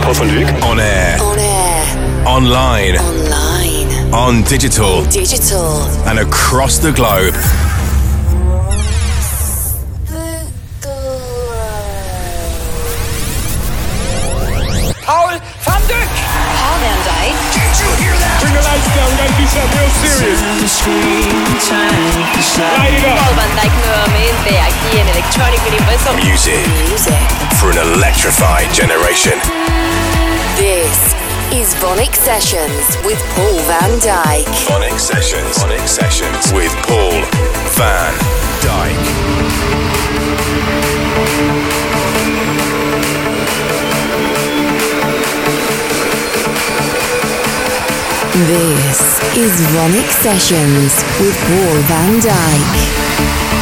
Paul van Dyk. On air. On air. Online. Online. On digital. Digital. And across the globe. You hear that? Bring the lights down. We gotta do something real serious. Light it up. Paul van Dyk nuevamente aquí en Electronic Universal. Music Music. for an electrified generation. This is VONYC Sessions with Paul van Dyk. VONYC Sessions. VONYC Sessions with Paul van Dyk. This is VONYC Sessions with Paul van Dyk.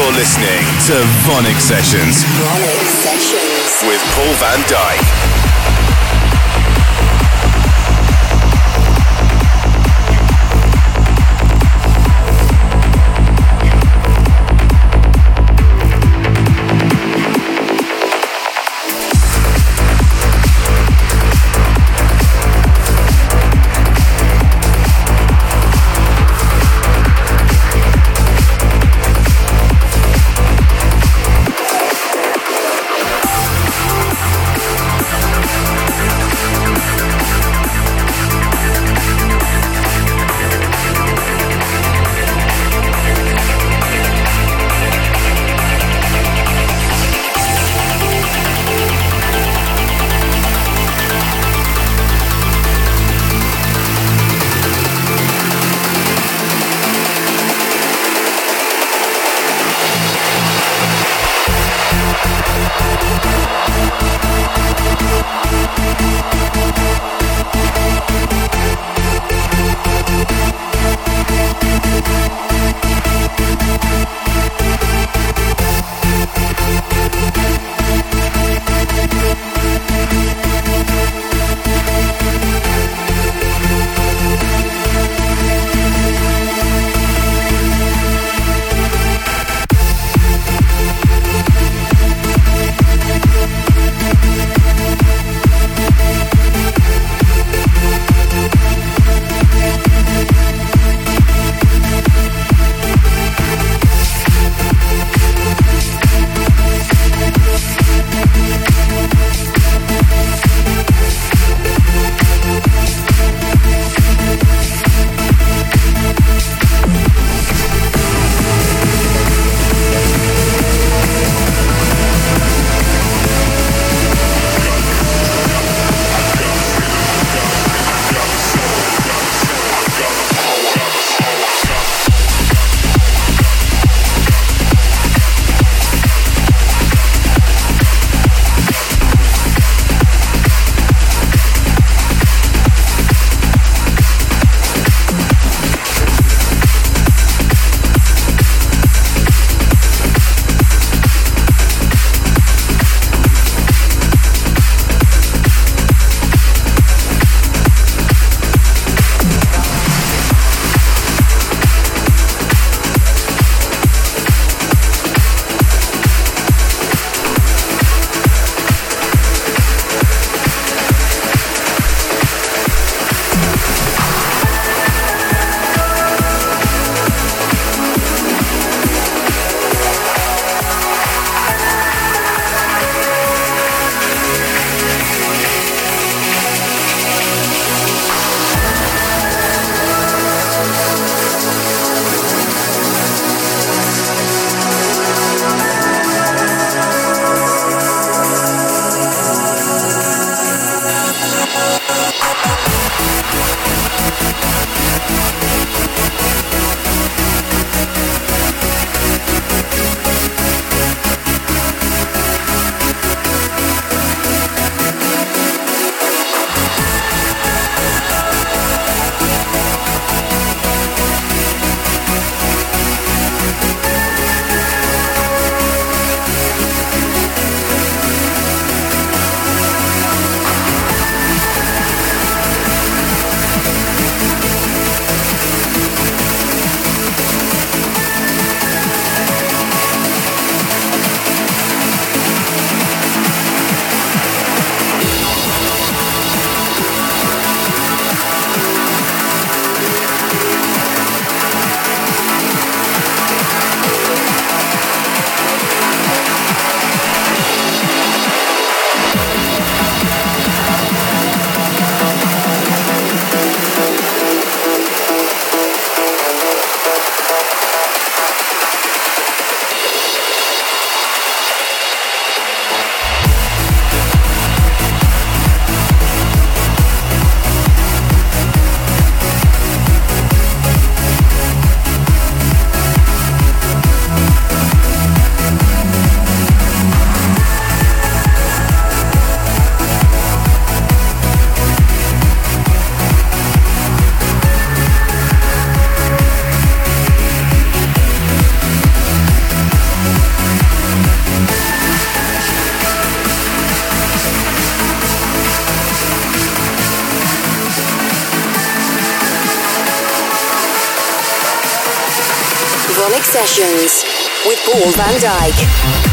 You're listening to VONYC Sessions VONYC Sessions. with Paul van Dyk. Van Dyk.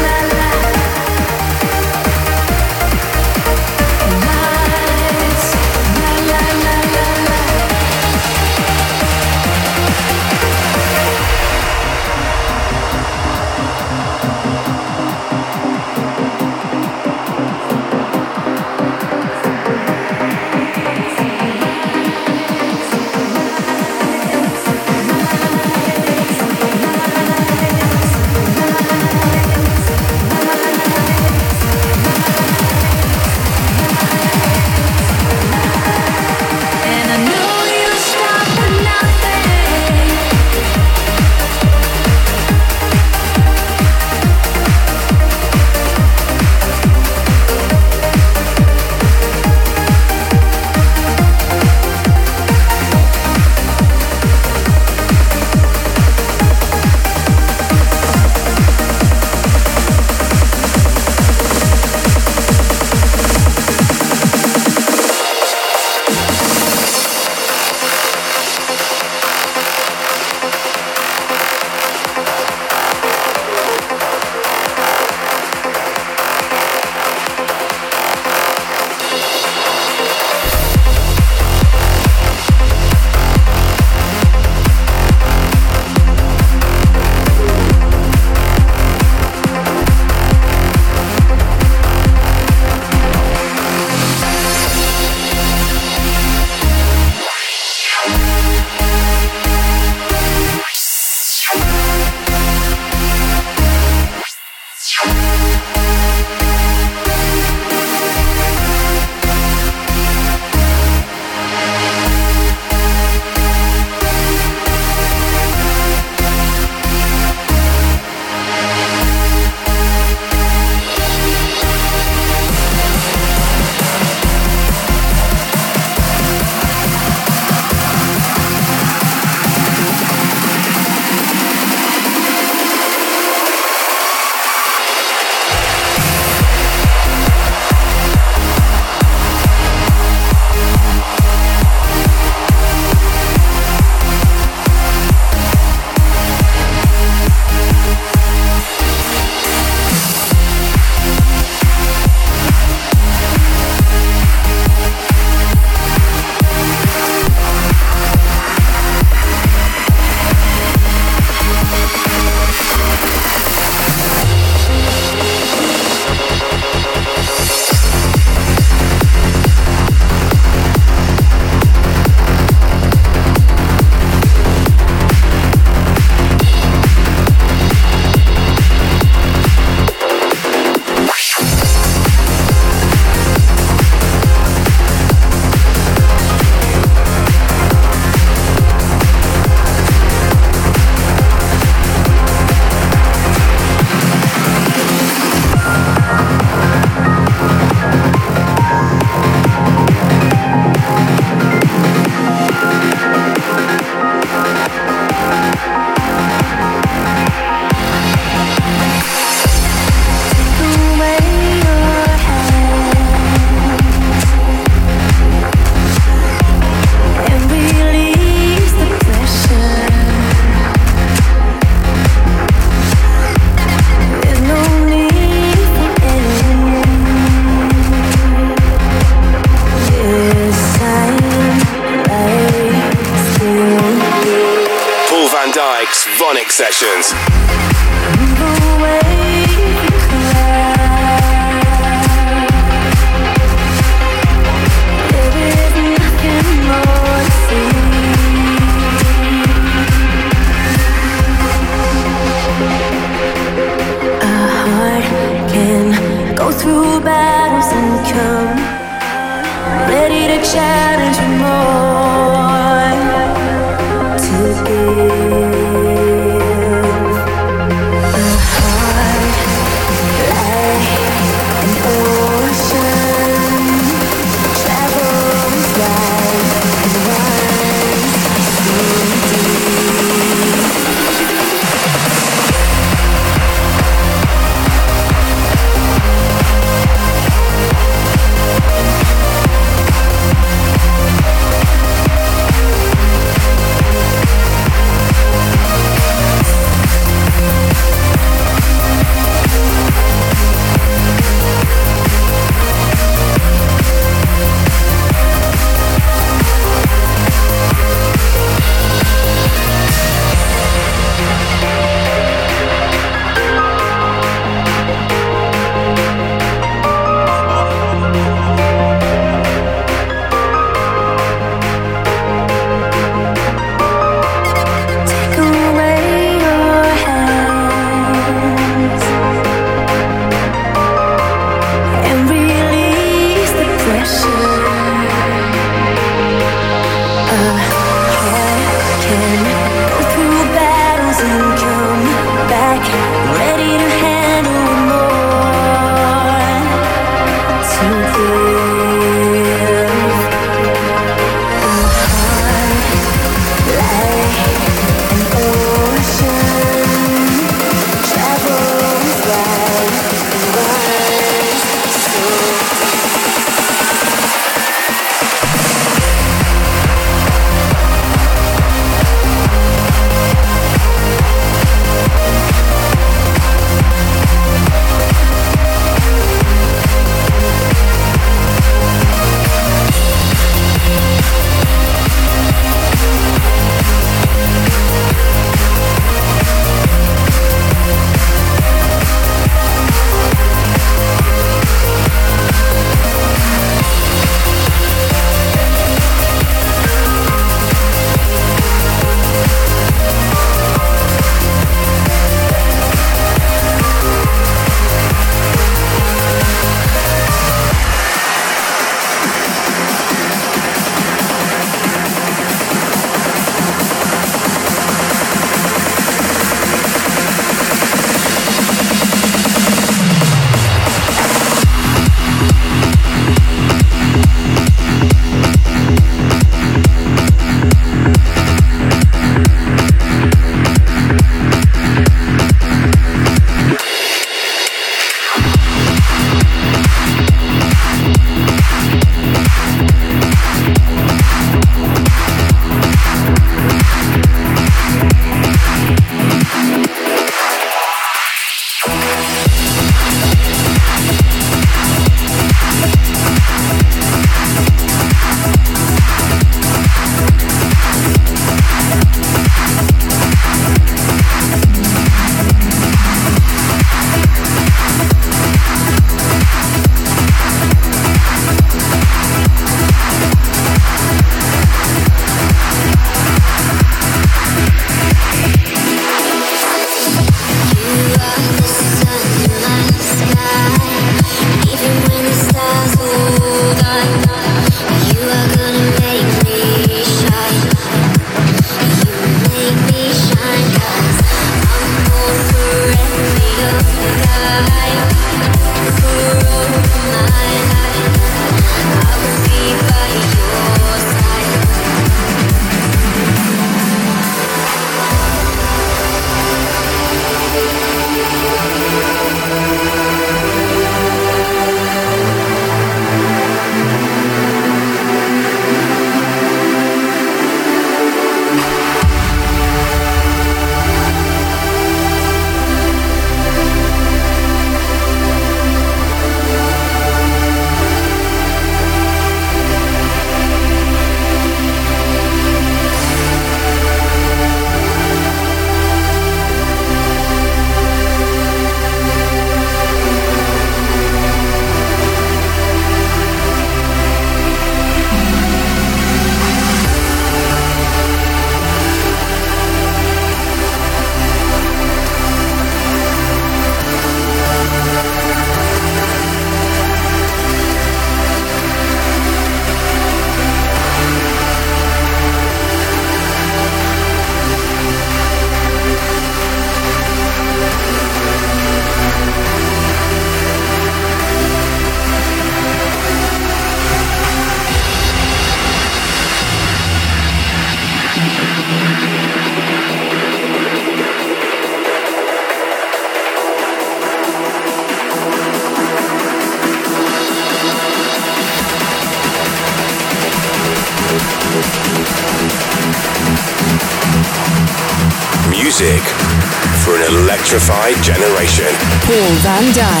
Van Dyk.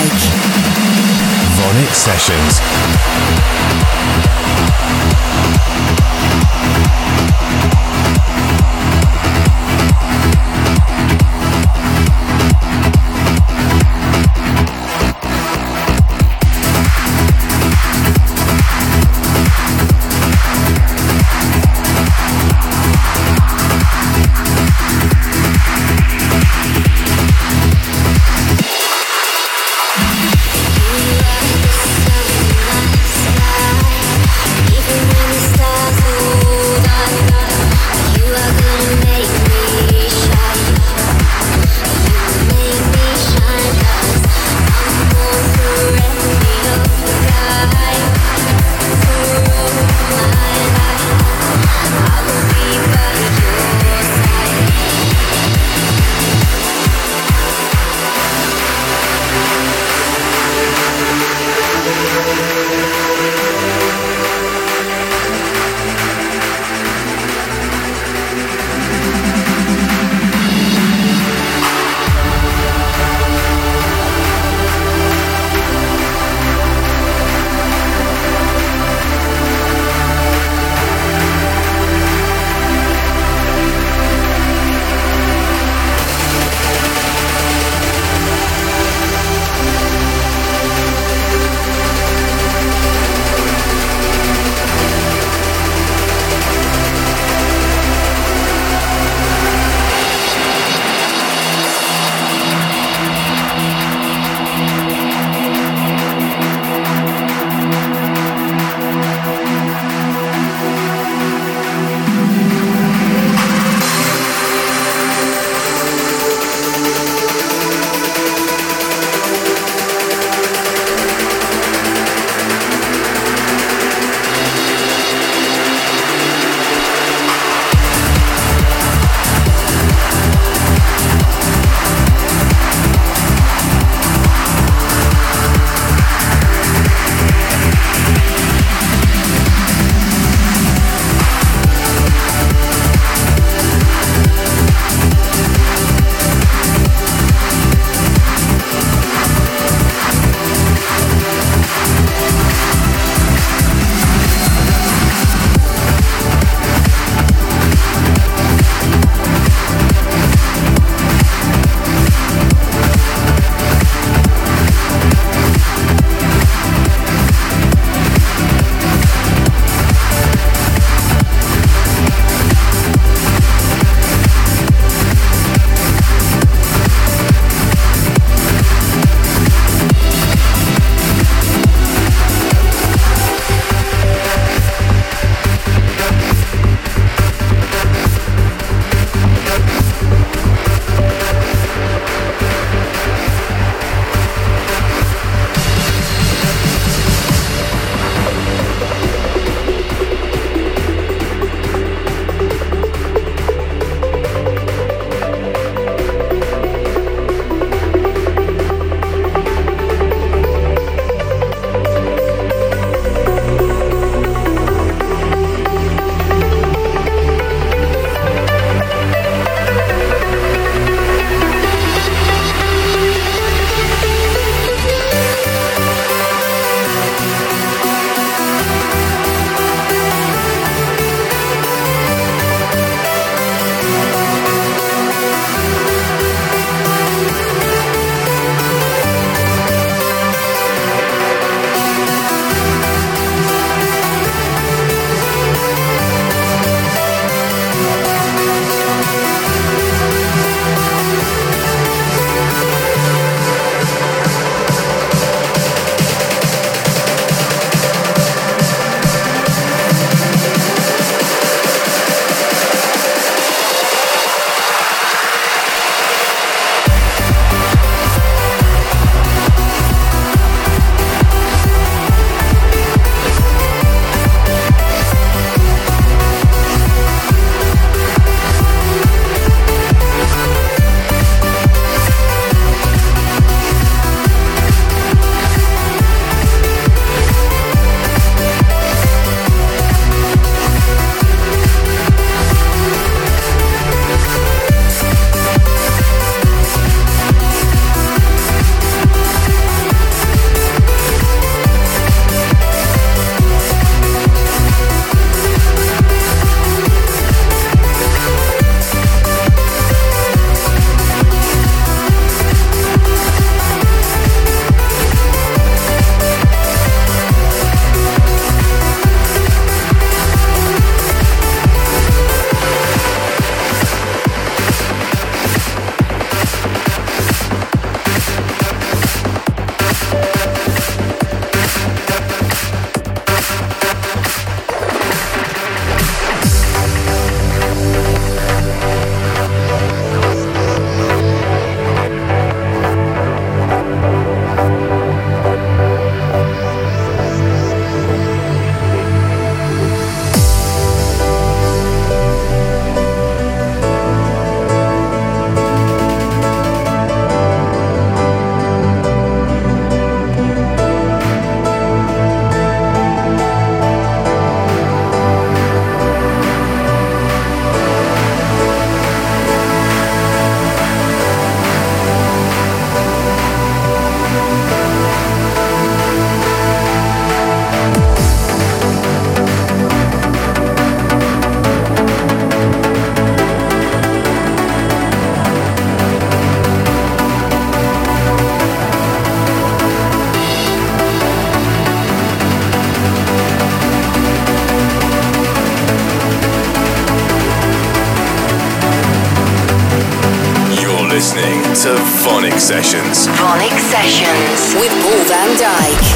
To VONYC Sessions. VONYC Sessions with Paul van Dyk.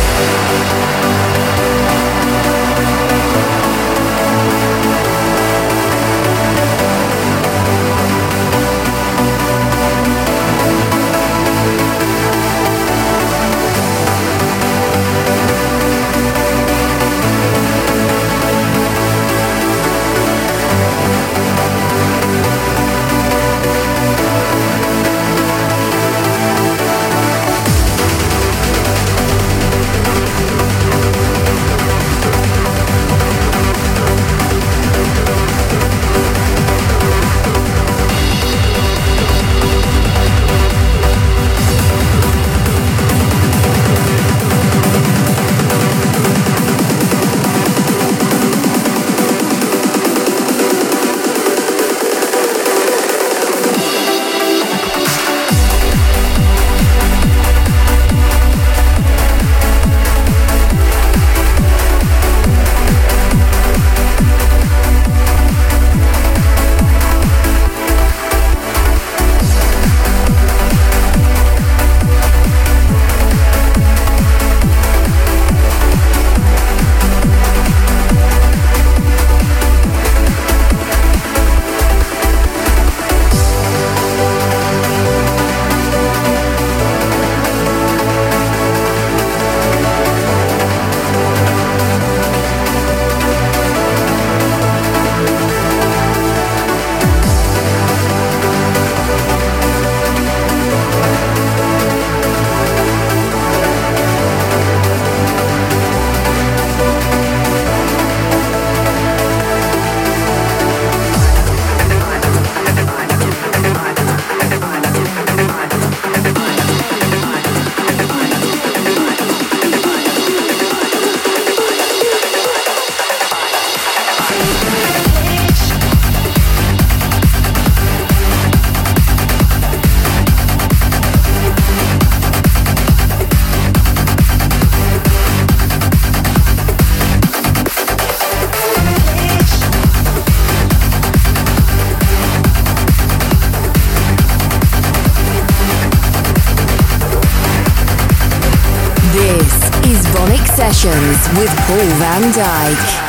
With Paul van Dyk.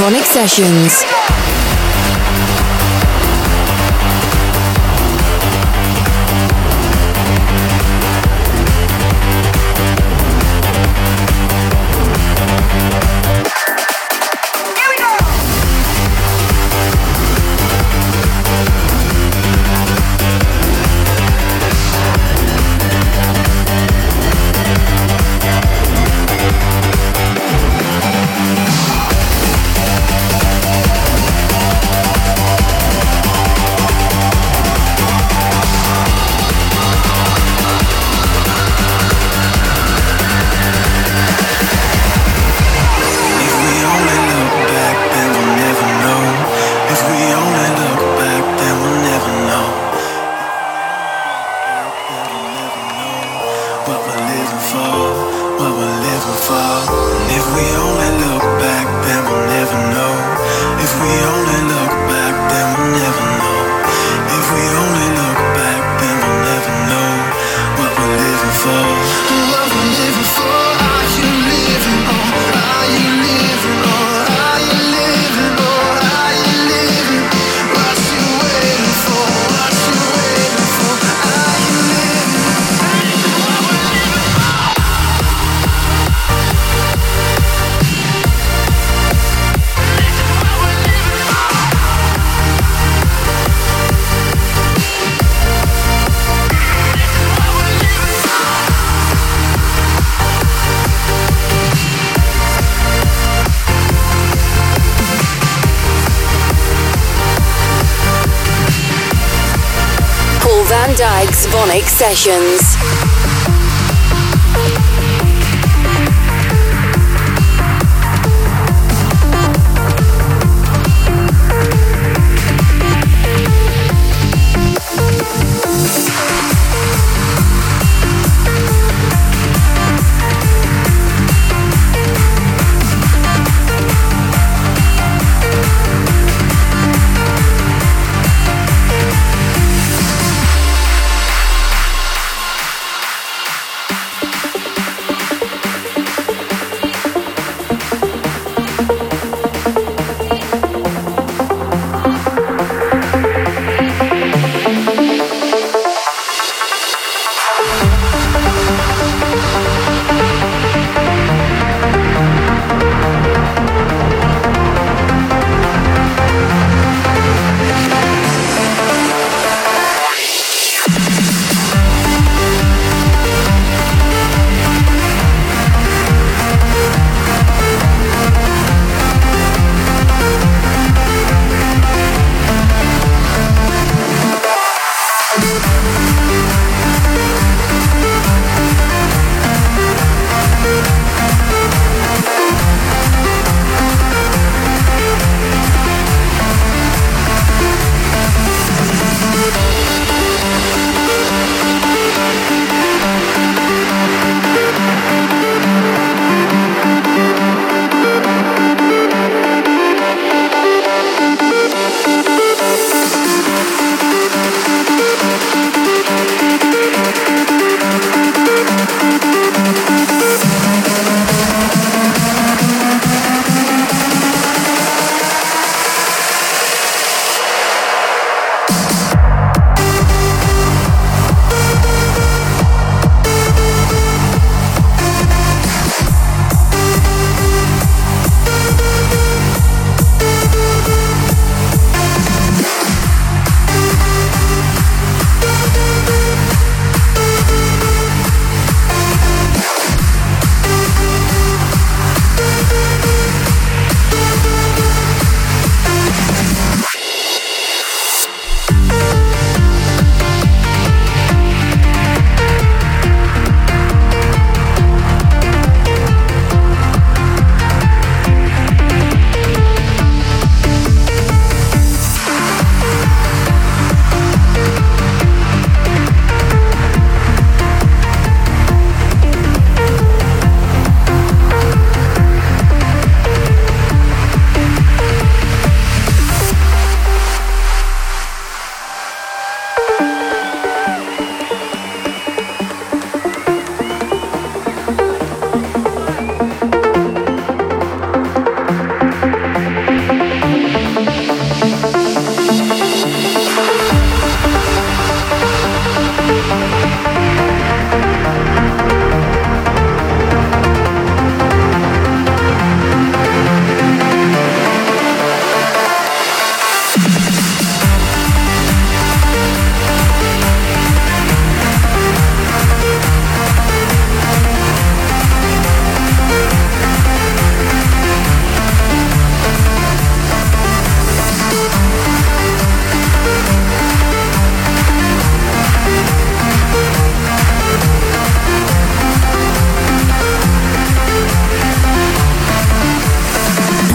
VONYC Sessions. Dyk's VONYC Sessions.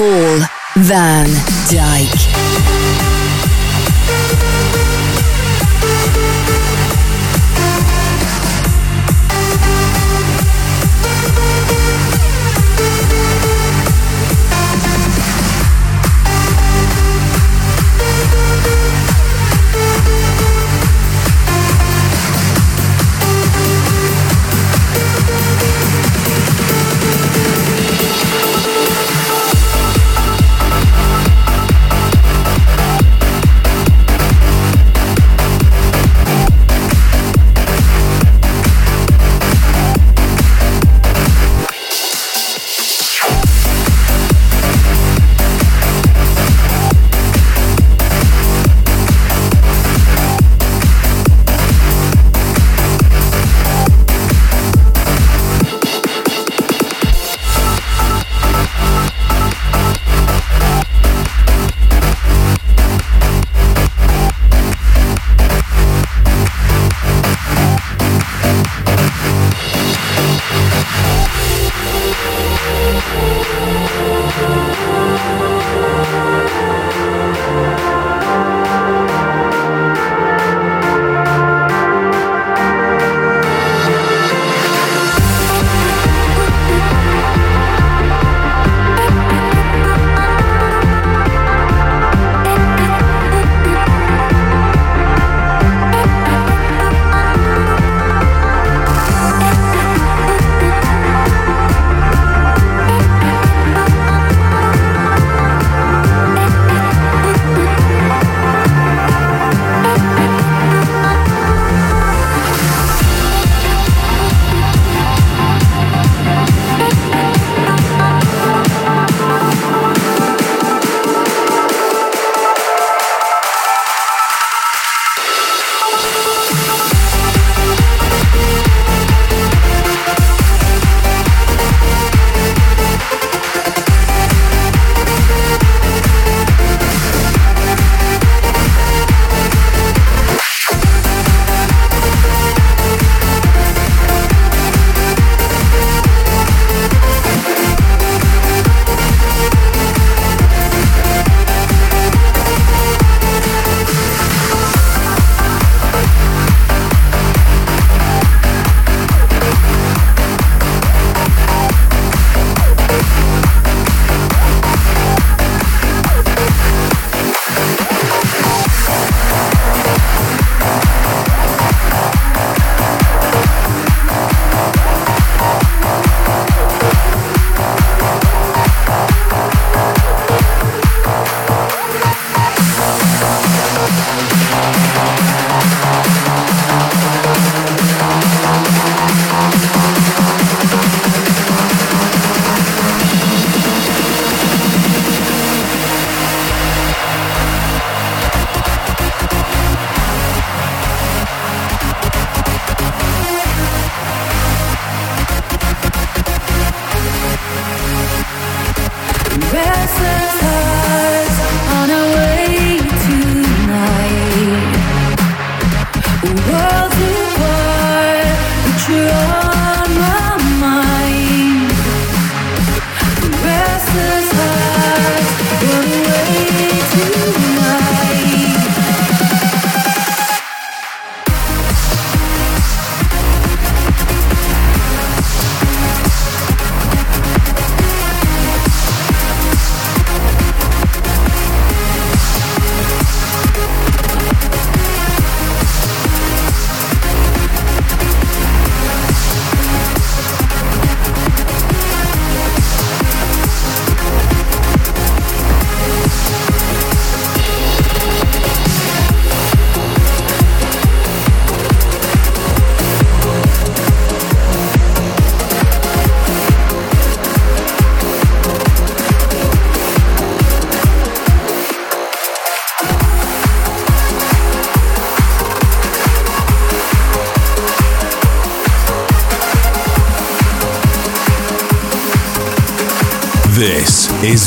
Paul van Dyk.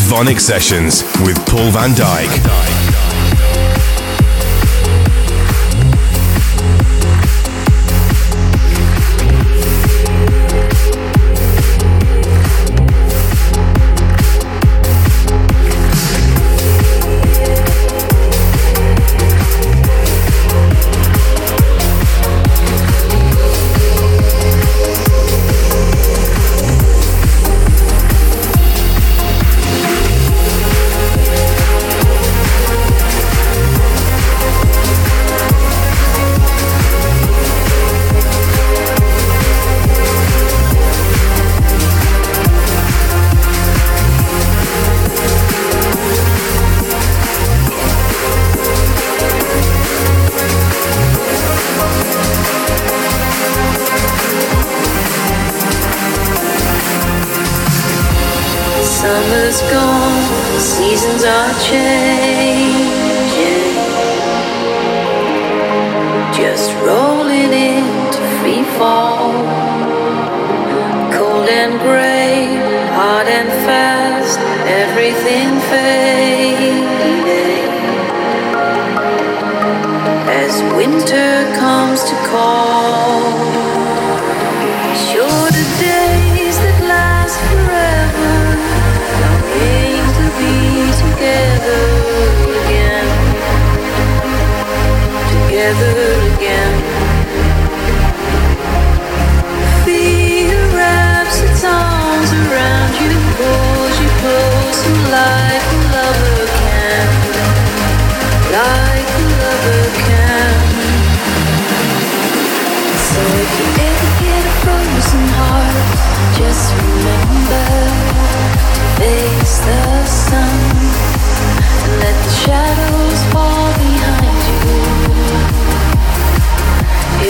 Is VONYC Sessions with Paul van Dyk. Seasons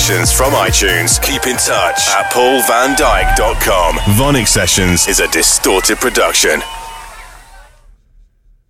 Sessions from iTunes. Keep in touch at paulvandyk.com. VONYC Sessions is a distorted production.